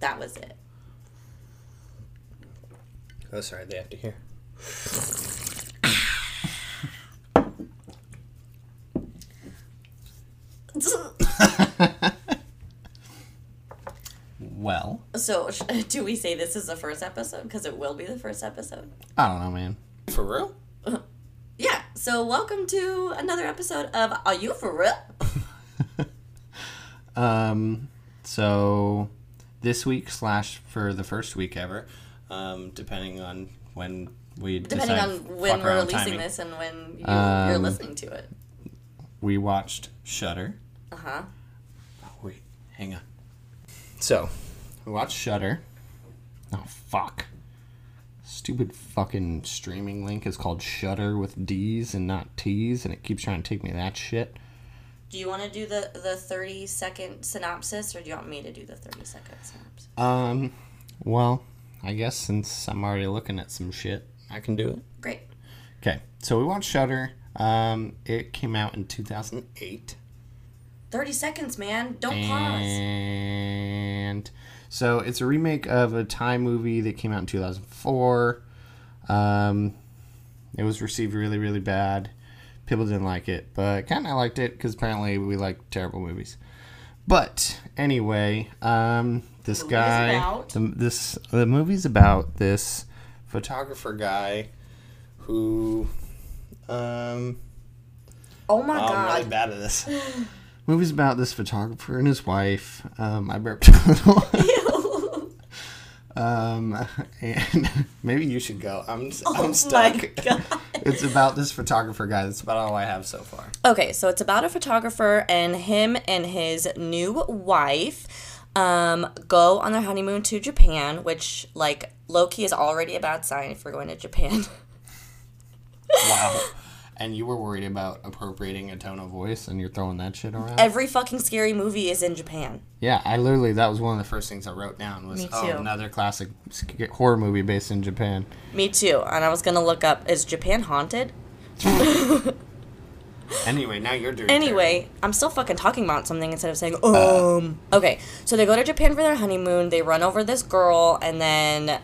That was it. Oh, sorry, they have to hear. Well, so, sh- do we say this is the first episode? Because it will be the first episode. I don't know, man. For real? Yeah. So, welcome to another episode of Are You For Real? Um, so this week slash for the first week ever, um, depending on when we depending decide, on when we're releasing timing, this and when you, you're Um, listening to it. we watched Shutter. Uh huh. Oh, wait, hang on. So, we watched Shutter. Oh fuck. Stupid fucking streaming link is called Shudder with D's and not T's, and it keeps trying to take me that shit. Do you want to do the, the 30 second synopsis or do you want me to do the 30 second synopsis? Um, well, I guess since I'm already looking at some shit, I can do it. Great. Okay, so we watched Shutter. Um, it came out in 2008. 30 seconds, man. Don't Mm. pause. And so it's a remake of a Thai movie that came out in 2004. Um, it was received really, really bad. People didn't like it, but kind of liked it because apparently we like terrible movies. But anyway, um, this is guy, about? the, this the movie's about this photographer guy who, um, Oh my Oh, I'm god. really bad at this. Movie's about this photographer and his wife. Um, I burped a little. um, and maybe you should go. I'm oh I'm stuck. It's about this photographer guy. That's about all I have so far. Okay, so it's about a photographer and him and his new wife um, go on their honeymoon to Japan, which, like, Loki is already a bad sign if we're going to Japan. Wow. And you were worried about appropriating a tone of voice, and you're throwing that shit around. Every fucking scary movie is in Japan. yeah, I literally that was one of the first things I wrote down was Me oh too. another classic sc- horror movie based in Japan. Me too. And I was gonna look up is Japan haunted? Anyway, now you're doing. Anyway, I'm still fucking talking about something instead of saying um. Okay, so they go to Japan for their honeymoon. They run over this girl, and then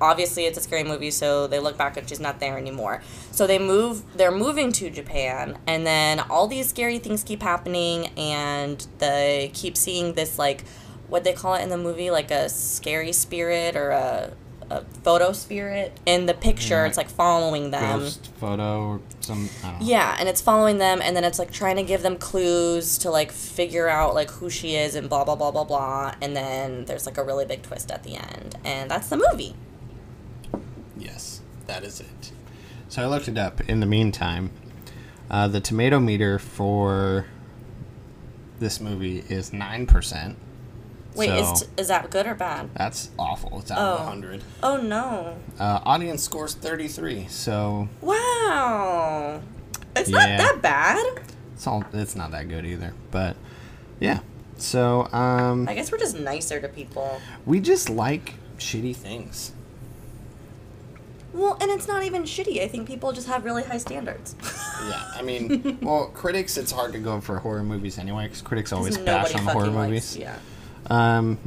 obviously it's a scary movie, so they look back and she's not there anymore. So they move. They're moving to Japan, and then all these scary things keep happening, and they keep seeing this like what they call it in the movie, like a scary spirit or a. A photo spirit in the picture, Yeah. it's like following them. Ghost photo or some. I don't know. Yeah, and it's following them, and then it's like trying to give them clues to like figure out like who she is and blah blah blah blah blah, and then there's like a really big twist at the end, and that's the movie. Yes, that is it. So I looked it up. In the meantime, uh, the tomato meter for this movie is nine percent. Wait, so is is that good or bad? that's awful. It's out of Oh. hundred. Oh no! Uh, audience scores thirty-three. So Wow, it's Yeah. not that bad. it's all. It's not that good either. But yeah. So um, I guess we're just nicer to people. we just like shitty things. Well, and it's not even shitty. I think people just have really high standards. Yeah, I mean, well, critics. It's hard to go for horror movies anyway, because critics always bash on horror likes- movies. Yeah. Um,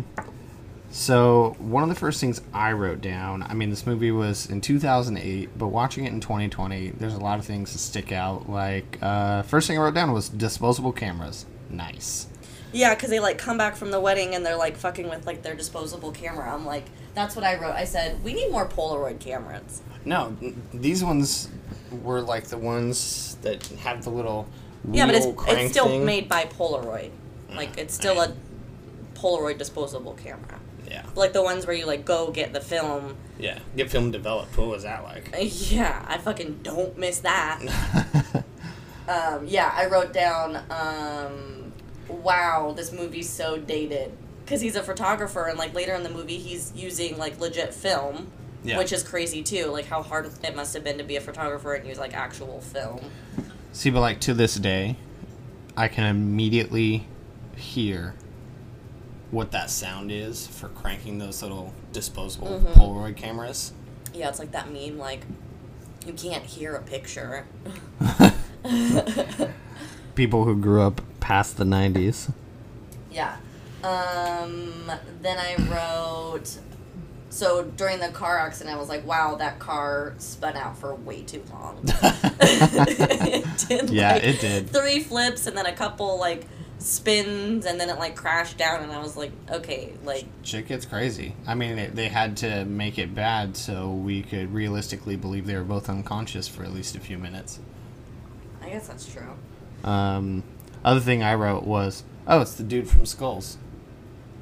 so one of the first things I wrote down, I mean, this movie was in 2008, but watching it in 2020, there's a lot of things that stick out. Like, uh, first thing I wrote down was disposable cameras. Nice. Yeah, because they like come back from the wedding and they're like fucking with like their disposable camera. I'm like, that's what I wrote. I said we need more Polaroid cameras. No, these ones were like the ones that have the little Yeah, but it's it's still thing. made by Polaroid. Like it's still a Polaroid disposable camera. Yeah, Like the ones where you like go get the film. yeah. Get film developed. What was that like? Yeah, I fucking don't miss that. um, yeah, I wrote down. Um, wow, this movie's so dated. Because he's a photographer, and like later in the movie, he's using like legit film, Yeah. which is crazy too. Like how hard it must have been to be a photographer and use like actual film. See, but like to this day, I can immediately hear what that sound is for cranking those little disposable Mm-hmm. Polaroid cameras. Yeah, it's like that meme, like you can't hear a picture. People who grew up past the 90s. Yeah. Um, then I wrote. So during the car accident, I was like, "Wow, that car spun out for way too long." it did, Yeah, like, it did. Three flips and then a couple like spins, and then it like crashed down, and I was like, "Okay, like Shit gets crazy. I mean, it, they had to make it bad so we could realistically believe they were both unconscious for at least a few minutes. I guess that's true." Um, other thing I wrote was, oh, it's the dude from Skulls.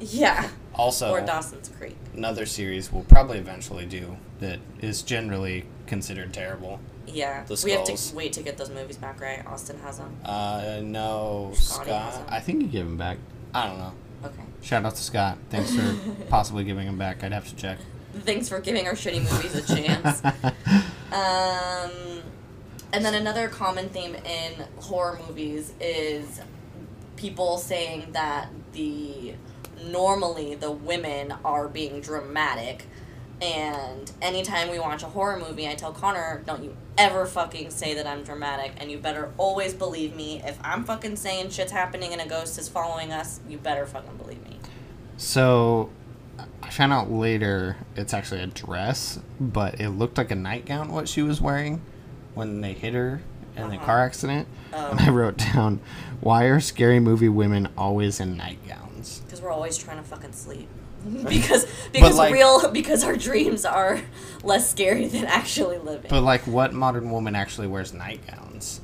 Yeah. Also, Or Dawson's Creek. another series we'll probably eventually do that is generally considered terrible. Yeah. The we have to wait to get those movies back, right? Austin has them. Uh, no, Scotty Scott. has 'em. I think you give him back. I don't know. Okay. Shout out to Scott. Thanks for possibly giving him back. I'd have to check. Thanks for giving our shitty movies a chance. Um, and then another common theme in horror movies is people saying that the normally the women are being dramatic. And anytime we watch a horror movie, I tell Connor, don't you ever fucking say that I'm dramatic, and you better always believe me. If I'm fucking saying shit's happening and a ghost is following us, you better fucking believe me. So, I found out later it's actually a dress, but it looked like a nightgown what she was wearing when they hit her in the Uh-huh. car accident. Oh. And I wrote down, why are scary movie women always in nightgowns? Because we're always trying to fucking sleep. because because like- real because our dreams are less scary than actually living. But, like, what modern woman actually wears nightgowns?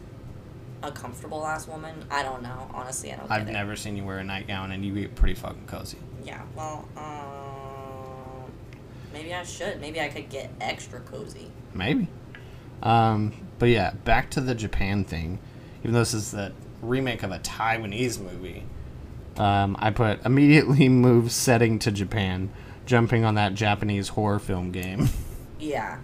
a comfortable ass woman, I don't know. Honestly, I don't. I've get it. never seen you wear a nightgown and you get pretty fucking cozy. Yeah. Well, um, maybe I should. Maybe I could get extra cozy. Maybe. Um, but yeah, back to the Japan thing. Even though this is the remake of a Taiwanese movie, um, I put immediately move setting to Japan, jumping on that Japanese horror film game. Yeah.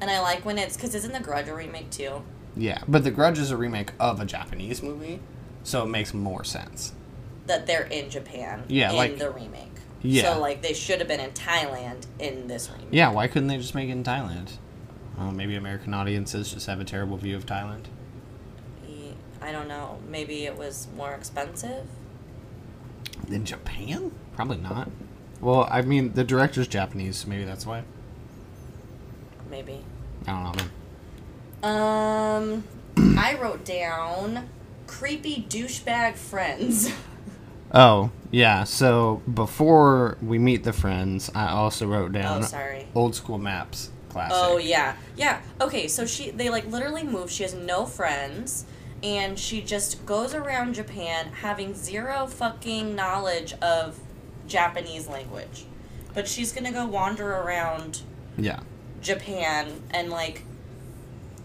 And I like when it's because isn't the Grudge a remake too? yeah, but The Grudge is a remake of a Japanese movie, so it makes more sense. That they're in Japan. Yeah, in like- the remake. Yeah. So like they should have been in Thailand in this remake. Yeah, why couldn't they just make it in Thailand? Uh, maybe American audiences just have a terrible view of Thailand. I don't know. Maybe it was more expensive. In Japan? Probably not. Well, I mean, the director's Japanese, so maybe that's why. Maybe. I don't know, man. Um, I wrote down creepy douchebag friends. Oh, yeah. So before we meet the friends, I also wrote down Oh, sorry. old school maps classic. Oh yeah, yeah. Okay, so she they like literally move. She has no friends, and she just goes around Japan having zero fucking knowledge of Japanese language, but she's gonna go wander around Yeah. Japan and like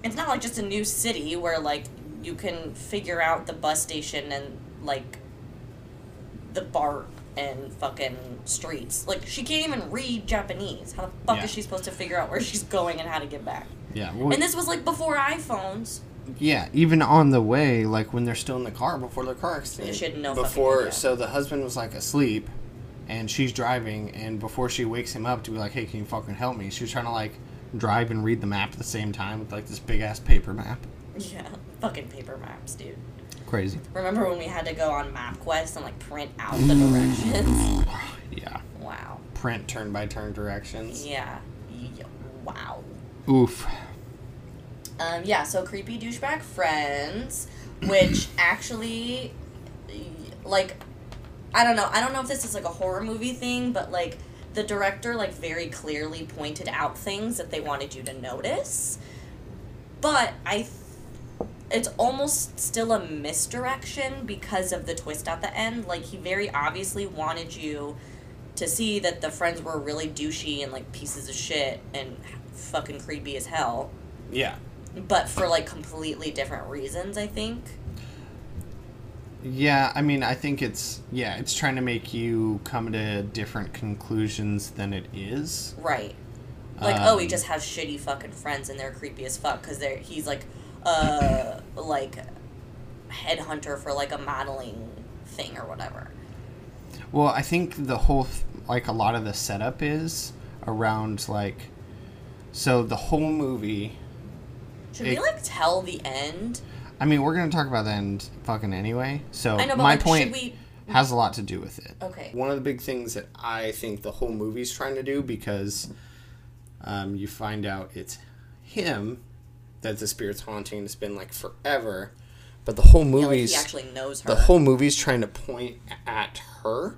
it's not like just a new city where like you can figure out the bus station and like the BART and fucking streets. Like she can't even read Japanese. How the fuck Yeah. is she supposed to figure out where she's going and how to get back? Yeah. Well, And this was like before iPhones. Yeah. Even on the way, like when they're still in the car before their car accident. She had no fucking Before, idea. so the husband was like asleep, and she's driving, and before she wakes him up to be like, "Hey, can you fucking help me?" She was trying to like drive and read the map at the same time with like this big ass paper map. Yeah, fucking paper maps, dude. Crazy. Remember when we had to go on MapQuest and like print out the directions? Yeah. wow. Print turn by turn directions. Yeah. yeah. Wow. Oof. Um, yeah, so creepy douchebag friends, which actually, like, I don't know. I don't know if this is like a horror movie thing, but like the director like very clearly pointed out things that they wanted you to notice. But I, th- it's almost still a misdirection because of the twist at the end. Like he very obviously wanted you to see that the friends were really douchey and like pieces of shit and fucking creepy as hell Yeah. But for like completely different reasons i think Yeah, I mean, I think it's yeah, it's trying to make you come to different conclusions than it is. right like oh he Um, just has shitty fucking friends and they're creepy as fuck because they're he's like uh like headhunter for like a modeling thing or whatever Well, I think the whole like a lot of the setup is around like so the whole movie. Should It- we like tell the end I mean, we're gonna talk about the end fucking anyway. So i know but my like point. we has a lot to do with it. Okay. One of the big things that I think the whole movie's trying to do because um, you find out it's him that the spirit's haunting. It's been like forever, but the whole Yeah, like movie's he actually knows her. the whole movie's trying to point at her.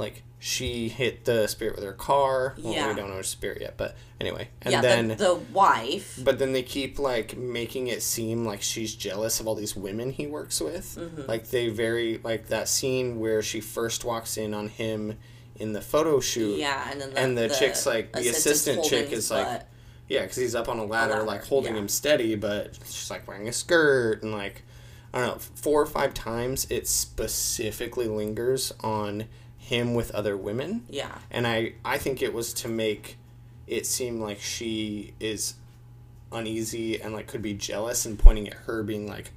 Like she hit the spirit with her car. Well, Yeah. we don't know her spirit yet, but anyway. And yeah, then the, the wife. but then they keep like making it seem like she's jealous of all these women he works with. Mm-hmm. Like they very like that scene where she first walks in on him in the photo shoot. Yeah, and then the, and the chick's like- the assistant chick is like, butt. Yeah, because he's up on a ladder, ladder, like holding yeah. him steady, but she's like wearing a skirt and like I don't know, four or five times it specifically lingers on him with other women yeah, and I I think it was to make it seem like she is uneasy and like could be jealous and pointing at her being like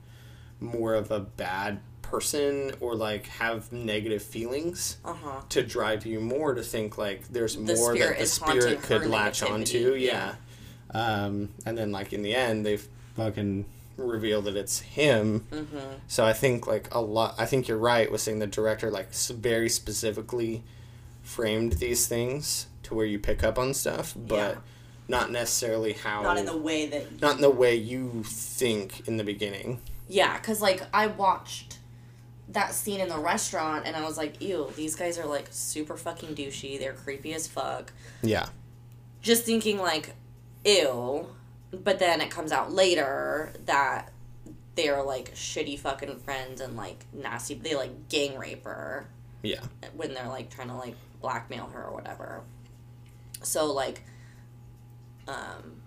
more of a bad person or like have negative feelings uh huh. to drive you more to think like there's The more that the spirit could latch negativity, onto yeah. yeah um and then like in the end they fucking reveal that it's him Mm-hmm. so I think like a lot. I think you're right with saying the director like very specifically framed these things to where you pick up on stuff, but Yeah. not necessarily how. Not in the way that. not in the way you think in the beginning. Yeah, because like I watched that scene in the restaurant and I was like, ew, these guys are like super fucking douchey. They're creepy as fuck. Yeah, Just thinking like, ew. But then it comes out later that they're like shitty fucking friends and like nasty. They like gang rape her. yeah, when they're like trying to like blackmail her or whatever. So like um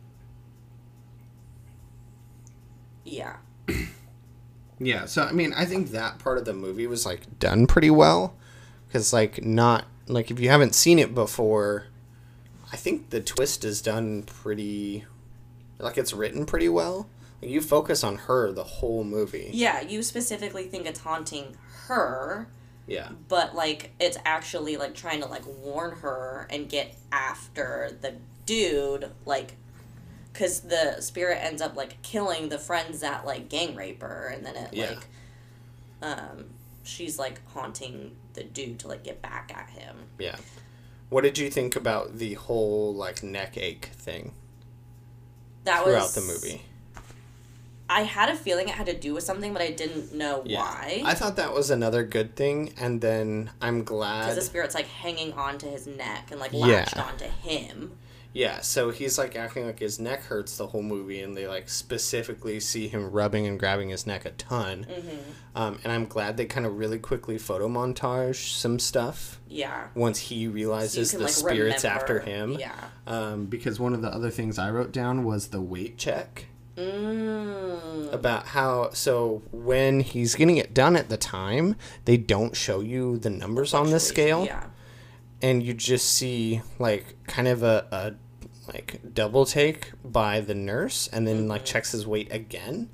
yeah. yeah. So I mean, I think that part of the movie was like done pretty well, because like not like if you haven't seen it before, I think the twist is done pretty, like it's written pretty well. Like, you focus on her the whole movie. Yeah, you specifically think it's haunting her, Yeah. but like it's actually like trying to like warn her and get after the dude like cuz the spirit ends up like killing the friends that like gang rape her and then it Yeah. like um she's like haunting the dude to like get back at him. Yeah. What did you think about the whole like neck ache thing That throughout was the movie? I had a feeling it had to do with something, but I didn't know Yeah. why. I thought that was another good thing, and then I'm glad Because the spirit's like hanging onto his neck and like Yeah. latched onto him. Yeah, so he's like acting like his neck hurts the whole movie, and they like specifically see him rubbing and grabbing his neck a ton. Mm-hmm. Um, and I'm glad they kind of really quickly photo montage some stuff Yeah. once he realizes you can the like spirit's remember. after him. Yeah. Um, because one of the other things I wrote down was the weight check. Mm. about how so when he's getting it done at the time they don't show you the numbers on the scale Yeah. And you just see like kind of a, a like double take by the nurse and then Mm-hmm. like checks his weight again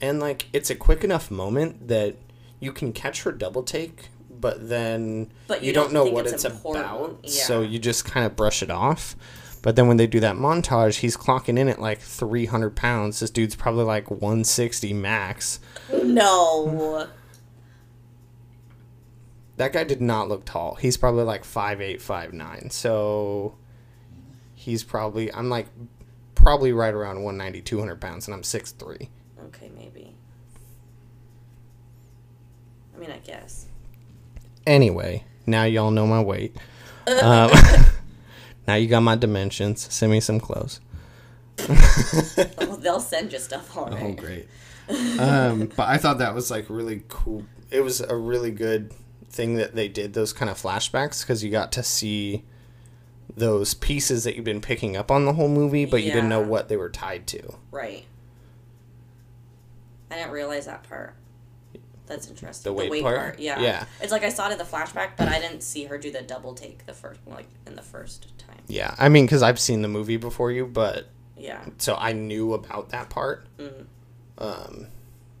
and like it's a quick enough moment that you can catch her double take but then But you, you don't, don't know what it's it's, about Yeah. so you just kind of brush it off but then when they do that montage he's clocking in at like 300 pounds this dude's probably like 160 max No. That guy did not look tall. He's probably like five eight, five nine. So he's probably I'm like probably right around 190, 200 pounds, and I'm 6'3". Okay, maybe. I mean, I guess. Anyway, now y'all know my weight. Um, now you got my dimensions. Send me some clothes. Oh, they'll send you stuff on Oh, great. um, but I thought that was like really cool. It was a really good thing that they did those kind of flashbacks because you got to see those pieces that you've been picking up on the whole movie, but you didn't know what they were tied to. Right. I didn't realize that part. That's interesting. The weight part? yeah. Yeah. It's like I saw it in the flashback, but I didn't see her do the double take the first, like in the first time. Yeah, I mean, because I've seen the movie before you, but Yeah. so I knew about that part. Mm. Um,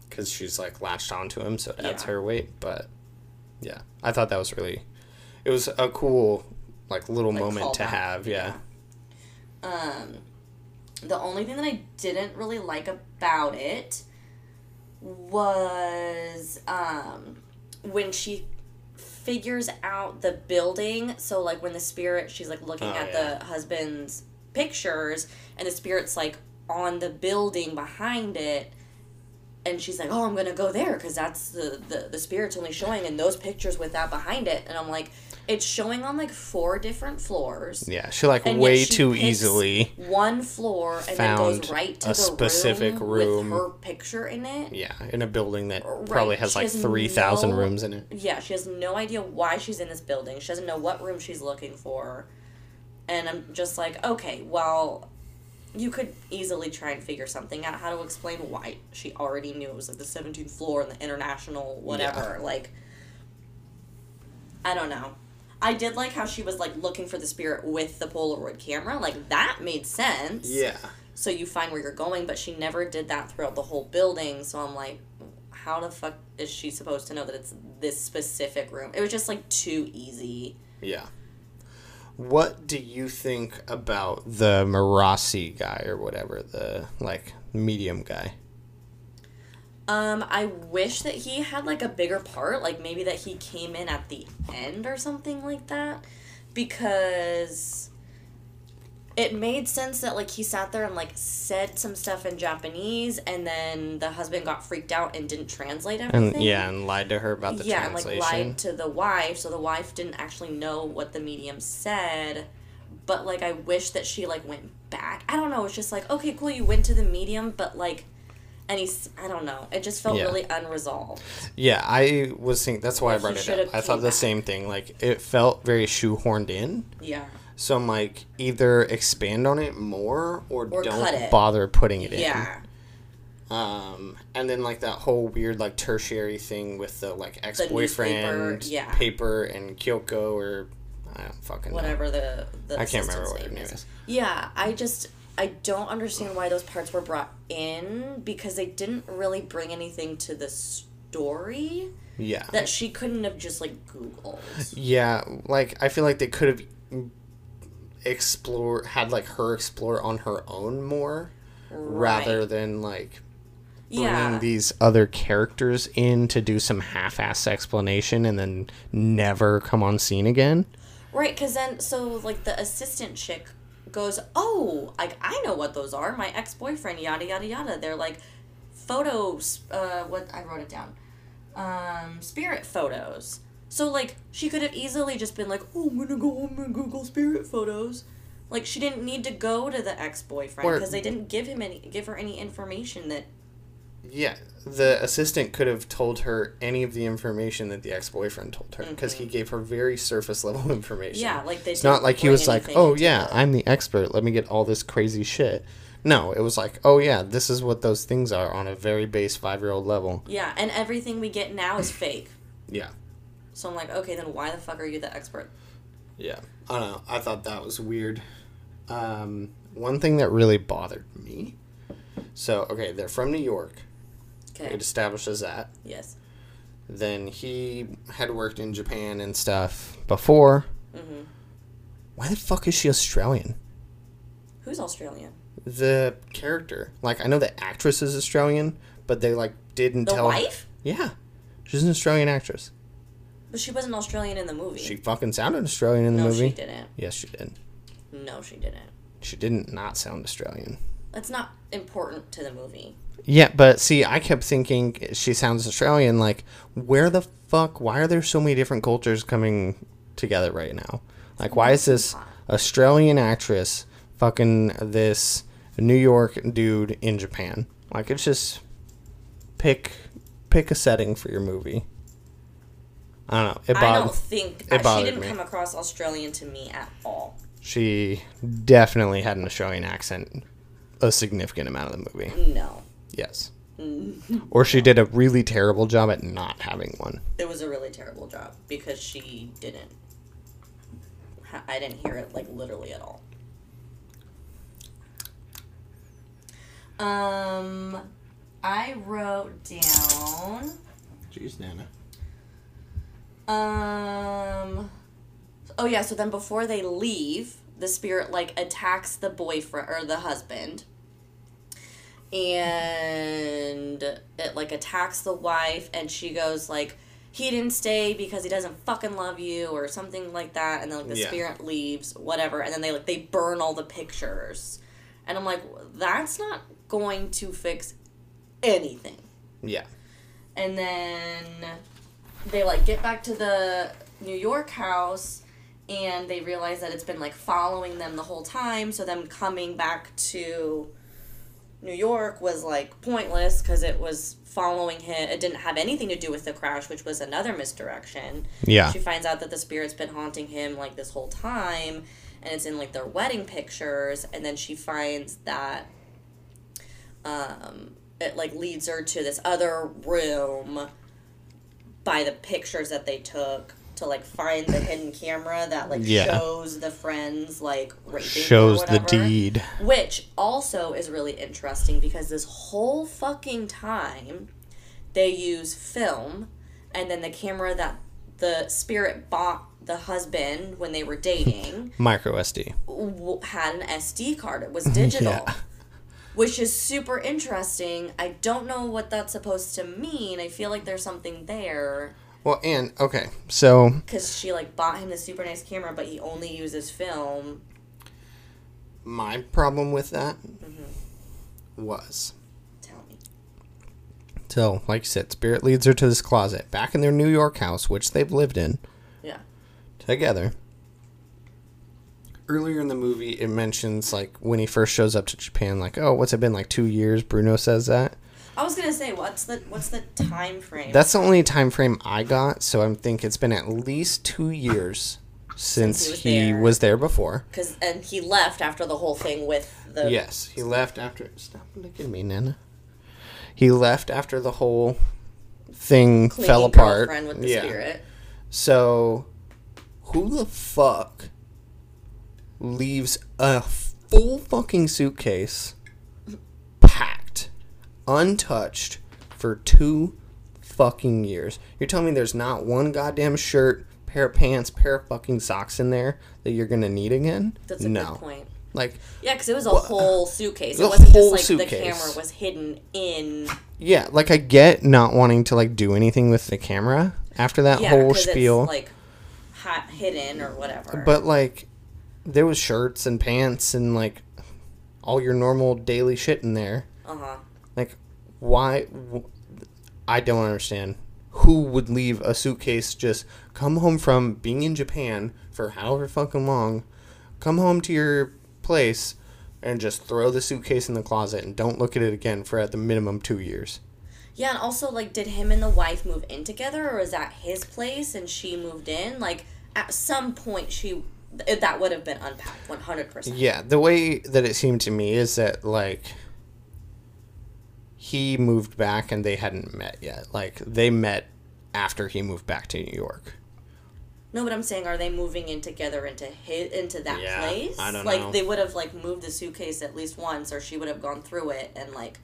because she's like latched onto him, so that's Yeah. her weight. But yeah, I thought that was really, it was a cool like little Like, moment to callback, have. Yeah. Um, the only thing that I didn't really like about it was um when she figures out the building, so like when the spirit, she's like looking Oh, at yeah. the husband's pictures, and the spirit's like on the building behind it. And she's like, "Oh, I'm gonna go there because that's the, the the spirit's only showing in those pictures with that behind it." And I'm like, "It's showing on like four different floors." Yeah, she like And way she too easily. one floor and then goes right to a the specific room, room. with her picture in it. Yeah, in a building that Right, probably has she like has three thousand no- rooms in it. Yeah, she has no idea why she's in this building. She doesn't know what room she's looking for. And I'm just like, okay, well, you could easily try and figure something out how to explain why she already knew it was like the 17th floor and the international whatever. Like, I don't know. I did like how she was like looking for the spirit with the Polaroid camera. Like, that made sense. Yeah, so you find where you're going, but she never did that throughout the whole building. So I'm like, how the fuck is she supposed to know that it's this specific room? It was just like too easy. yeah. What do you think about the Marasi guy or whatever the like medium guy? Um, I wish that he had like a bigger part, like maybe that he came in at the end or something like that, because it made sense that like he sat there and like said some stuff in Japanese, and then the husband got freaked out and didn't translate everything. And yeah, and lied to her about the translation. yeah, and like lied to the wife, so the wife didn't actually know what the medium said. But like, I wish that she like went back. I don't know. It's just like, okay, cool, you went to the medium, but like, and he's, I don't know. It just felt Yeah. really unresolved. Yeah, I was thinking that's why I Like, he brought it up. I thought the back. same thing. Like it felt very shoehorned in. Yeah. So I'm like, either expand on it more or, Or don't bother putting it in. Yeah. in. Um, and then like that whole weird like tertiary thing with the like ex boyfriend yeah. paper and Kyoko or I don't fucking know. Whatever the the I can't remember what her name name is. is. Yeah, I just I don't understand why those parts were brought in because they didn't really bring anything to the story Yeah. that she couldn't have just like Googled. Yeah, like I feel like they could have explore had like her explore on her own more rather than like bringing yeah. these other characters in to do some half-ass explanation and then never come on scene again. Right, because then, so like the assistant chick goes, Oh, like I know what those are. My ex boyfriend, yada, yada, yada. They're like photos, uh, what I wrote it down. Um, spirit photos. So, like, she could have easily just been like, Oh, I'm gonna go home and Google spirit photos. Like, she didn't need to go to the ex boyfriend because they didn't give him any, give her any information that. Yeah, the assistant could have told her any of the information that the ex-boyfriend told her because he gave her very surface level information. Mm-hmm. Yeah, like they. It's not like he was like, "Oh yeah, I'm the expert. Let me get all this crazy shit." No, it was like, "Oh yeah, this is what those things are on a very base 5-year-old level." Yeah, and everything we get now is fake. Yeah. So I'm like, okay, then why the fuck are you the expert? Yeah. I don't know. I thought that was weird. Um, one thing that really bothered me. So, okay, they're from New York. Okay. It establishes that. Yes. Then he had worked in Japan and stuff before. hmm Why the fuck is she Australian? Who's Australian? The character. Like, I know the actress is Australian, but they, like, didn't The tell. wife? Yeah. She's an Australian actress. But she wasn't Australian in the movie. She fucking sounded Australian in the no, movie. she didn't. Yes, she did. No, she didn't. She didn't not sound Australian. It's not important to the movie. Yeah, but see, I kept thinking she sounds Australian. Like, where the fuck? Why are there so many different cultures coming together right now? Like, why is this Australian actress fucking this New York dude in Japan? Like, it's just pick pick a setting for your movie. I don't know. It I bothered. don't think it uh, she didn't me. come across Australian to me at all. She definitely had an Australian accent a significant amount of the movie. No. Yes. Or she did a really terrible job at not having one. It was a really terrible job because she didn't. I didn't hear it like literally at all. Um, I wrote down. Jeez, Nana. Um. Oh yeah. So then, before they leave, the spirit like attacks the boyfriend or the husband, and it like attacks the wife, and she goes like, he didn't stay because he doesn't fucking love you or something like that and then like the Yeah. spirit leaves whatever and then they like they burn all the pictures and i'm like that's not going to fix anything Yeah. and then they like get back to the new york house and they realize that it's been like following them the whole time so them coming back to new york was like pointless because it was following him it didn't have anything to do with the crash which was another misdirection Yeah. she finds out that the spirit's been haunting him like this whole time and it's in like their wedding pictures and then she finds that um it like leads her to this other room by the pictures that they took to like find the hidden camera that like Yeah. shows the friends like Shows the deed. Which also is really interesting because this whole fucking time they use film and then the camera that the spirit bought the husband when they were dating Micro SD. had an SD card. It was digital. Yeah. Which is super interesting. I don't know what that's supposed to mean. I feel like there's something there Well, and okay, so because she like bought him the super nice camera, but he only uses film. my problem with that Mm-hmm. was Tell me. so, like you said, Spirit leads her to this closet back in their New York house, which they've lived in Yeah. together. Earlier in the movie, it mentions like when he first shows up to Japan, like, oh, what's it been like two years? Bruno says that. I was gonna say, what's the what's the time frame? That's the only time frame I got, so I think it's been at least two years since, he was he there. was there before. because and he left after the whole thing with the Yes, he left after. Stop looking at me, Nana. He left after the whole thing fell apart. with the yeah. spirit. So, who the fuck leaves a full fucking suitcase packed, untouched for two fucking years? You're telling me there's not one goddamn shirt, pair of pants, pair of fucking socks in there that you're gonna need again? That's a no. good point. Like, Yeah, because it was a Wha- whole suitcase. It wasn't whole just like the camera was hidden in. yeah, like I get not wanting to like do anything with the camera after that Yeah, whole spiel. it's like hot hidden or whatever. But like, there was shirts and pants and like all your normal daily shit in there. uh huh. Like, why? I don't understand. Who would leave a suitcase just come home from being in Japan for however fucking long, come home to your place, and just throw the suitcase in the closet and don't look at it again for at the minimum two years? Yeah, and also like, did him and the wife move in together, or is that his place and she moved in? Like, at some point, she that would have been unpacked one hundred percent. Yeah, the way that it seemed to me is that like he moved back and they hadn't met yet. Like they met after he moved back to New York. No, but I'm saying, are they moving in together into his into that Yeah, place? I don't like, know. they would have like moved the suitcase at least once, or she would have gone through it and like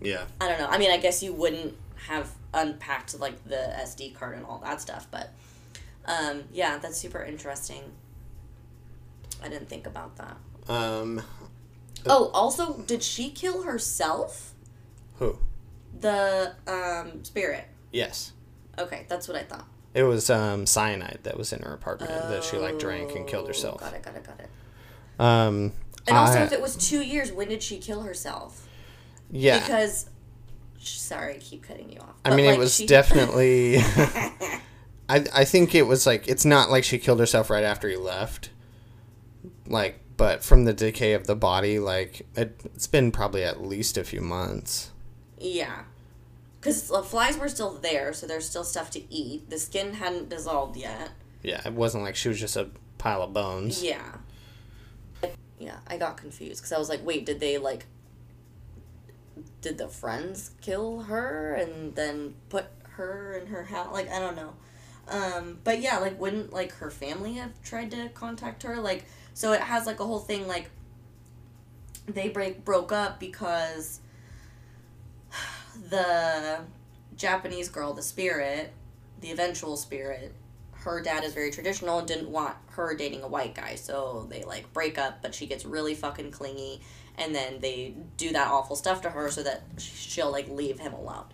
Yeah. I don't know. I mean, I guess you wouldn't have unpacked like the SD card and all that stuff, but um, yeah, that's super interesting. I didn't think about that. Um Oh, also, did she kill herself? who? The um, spirit. Yes. Okay, that's what I thought. It was um cyanide that was in her apartment that she like drank and killed Oh, herself. Got it, got it, got it. Um And also, I- if it was two years, when did she kill herself? yeah. Because, sorry, I keep cutting you off. I mean, like, it was she- definitely. I I think it was like it's not like she killed herself right after he left. Like, but from the decay of the body, like it, it's been probably at least a few months. Yeah. Because the flies were still there, so there's still stuff to eat. The skin hadn't dissolved yet. Yeah, it wasn't like she was just a pile of bones. Yeah. Yeah, I got confused because I was like, wait, did they, like, did the friends kill her and then put her in her house? Like, I don't know. Um, but yeah, like, wouldn't, like, her family have tried to contact her? Like, so it has, like, a whole thing, like, they break broke up because the Japanese girl, the spirit, the eventual spirit, her dad is very traditional and didn't want her dating a white guy, so they like break up, but she gets really fucking clingy, and then they do that awful stuff to her so that she'll like leave him alone.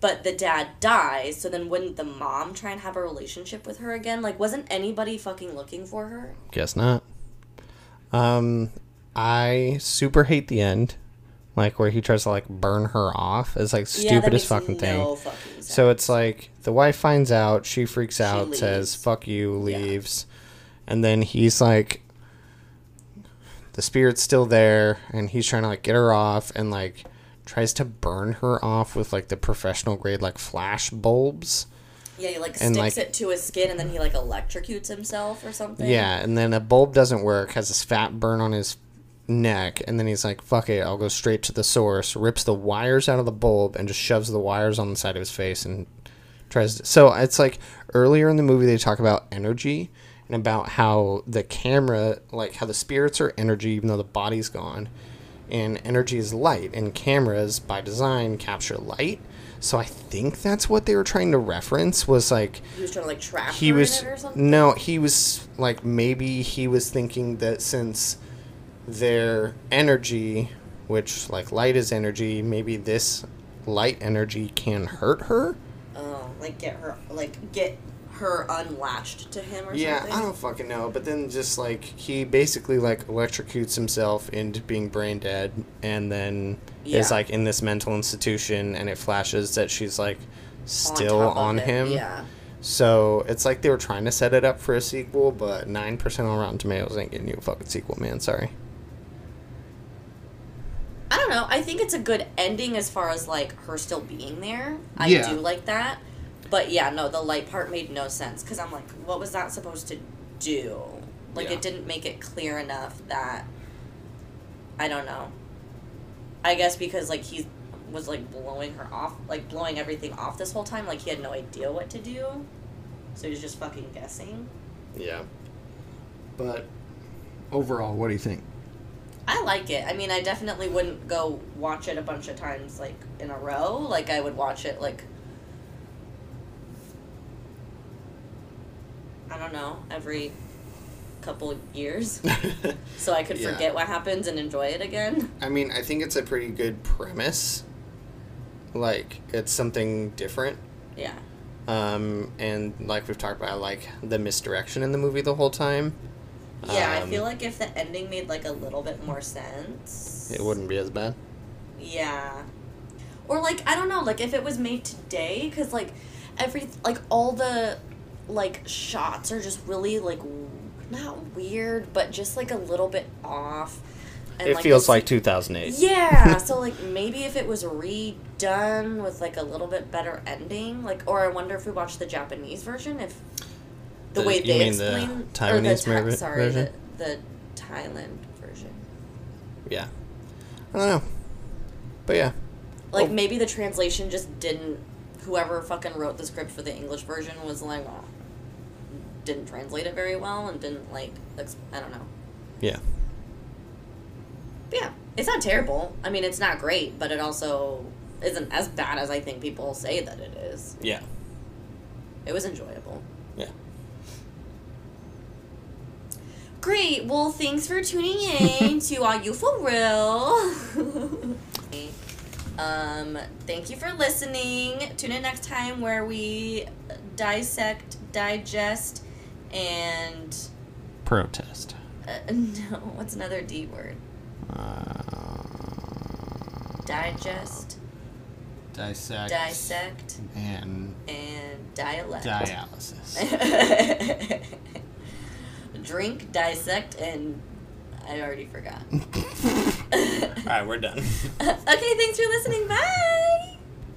But the dad dies. So then, wouldn't the mom try and have a relationship with her again? Like, wasn't anybody fucking looking for her? Guess not. Um, I super hate the end, like where he tries to like burn her off. It's like Yeah, stupidest makes fucking no thing. fucking. So it's like the wife finds out, she freaks out, says "fuck you," leaves, and then he's like, the spirit's still there, and he's trying to like get her off, and like tries to burn her off with like the professional grade like flash bulbs. yeah, he like and, sticks like- it to his skin, and then he like electrocutes himself or something. Yeah, and then a bulb doesn't work, has this fat burn on his neck, and then he's like, fuck it, I'll go straight to the source, rips the wires out of the bulb, and just shoves the wires on the side of his face and tries to. So it's like earlier in the movie, they talk about energy and about how the camera, like how the spirits are energy, even though the body's gone, and energy is light, and cameras by design capture light. So I think that's what they were trying to reference was like he was trying to like trap he her was in it or something. no he was like maybe he was thinking that since their energy which like light is energy maybe this light energy can hurt her Oh, like get her, like get her unlatched to him or yeah something. i don't fucking know but then just like he basically like electrocutes himself into being brain dead and then is like in this mental institution and it flashes that she's like still of on, him Yeah. So it's like they were trying to set it up for a sequel, but nine percent on Rotten Tomatoes ain't getting you a fucking sequel, man. Sorry. I don't know. I think it's a good ending as far as like her still being there. I Yeah. do like that. But yeah, no, the light part made no sense because I'm like, what was that supposed to do? Like, Yeah. it didn't make it clear enough that. I don't know. I guess because like he was like blowing her off, like blowing everything off this whole time, like he had no idea what to do. So he was just fucking guessing. Yeah. But overall, what do you think? I like it. I mean, I definitely wouldn't go watch it a bunch of times like in a row. Like I would watch it like I don't know, every couple years so I could Yeah. forget what happens and enjoy it again. I mean, I think it's a pretty good premise. Like it's something different. Yeah. Um, and like we've talked about, like the misdirection in the movie the whole time. Yeah, I Um, feel like if the ending made like a little bit more sense. It wouldn't be as bad. Yeah. Or like I don't know, like if it was made today cuz like every like all the like shots are just really like not weird, but just like a little bit off. And, it like, feels like 2008. Yeah, so like maybe if it was redone with like a little bit better ending, like or I wonder if we watched the Japanese version if the, The- way you they mean the explain or Taiwanese the ver- sorry, version? the the Thailand version. Yeah. I don't know. But yeah. Like Oh. maybe the translation just didn't. Whoever fucking wrote the script for the English version was like, oh, didn't translate it very well and didn't like. Ex- I don't know. Yeah. But yeah, it's not terrible. I mean, it's not great, but it also isn't as bad as I think people say that it is. Yeah. It was enjoyable. Yeah. Great. Well, thanks for tuning in to Are You For Real? um, thank you for listening. Tune in next time where we dissect, digest, and Protest. uh, no, what's another D word? Uh, Digest, dissect. dissect, And and dialect. dialysis. Drink, dissect, and I already forgot. All right, we're done. okay, thanks for listening. Bye.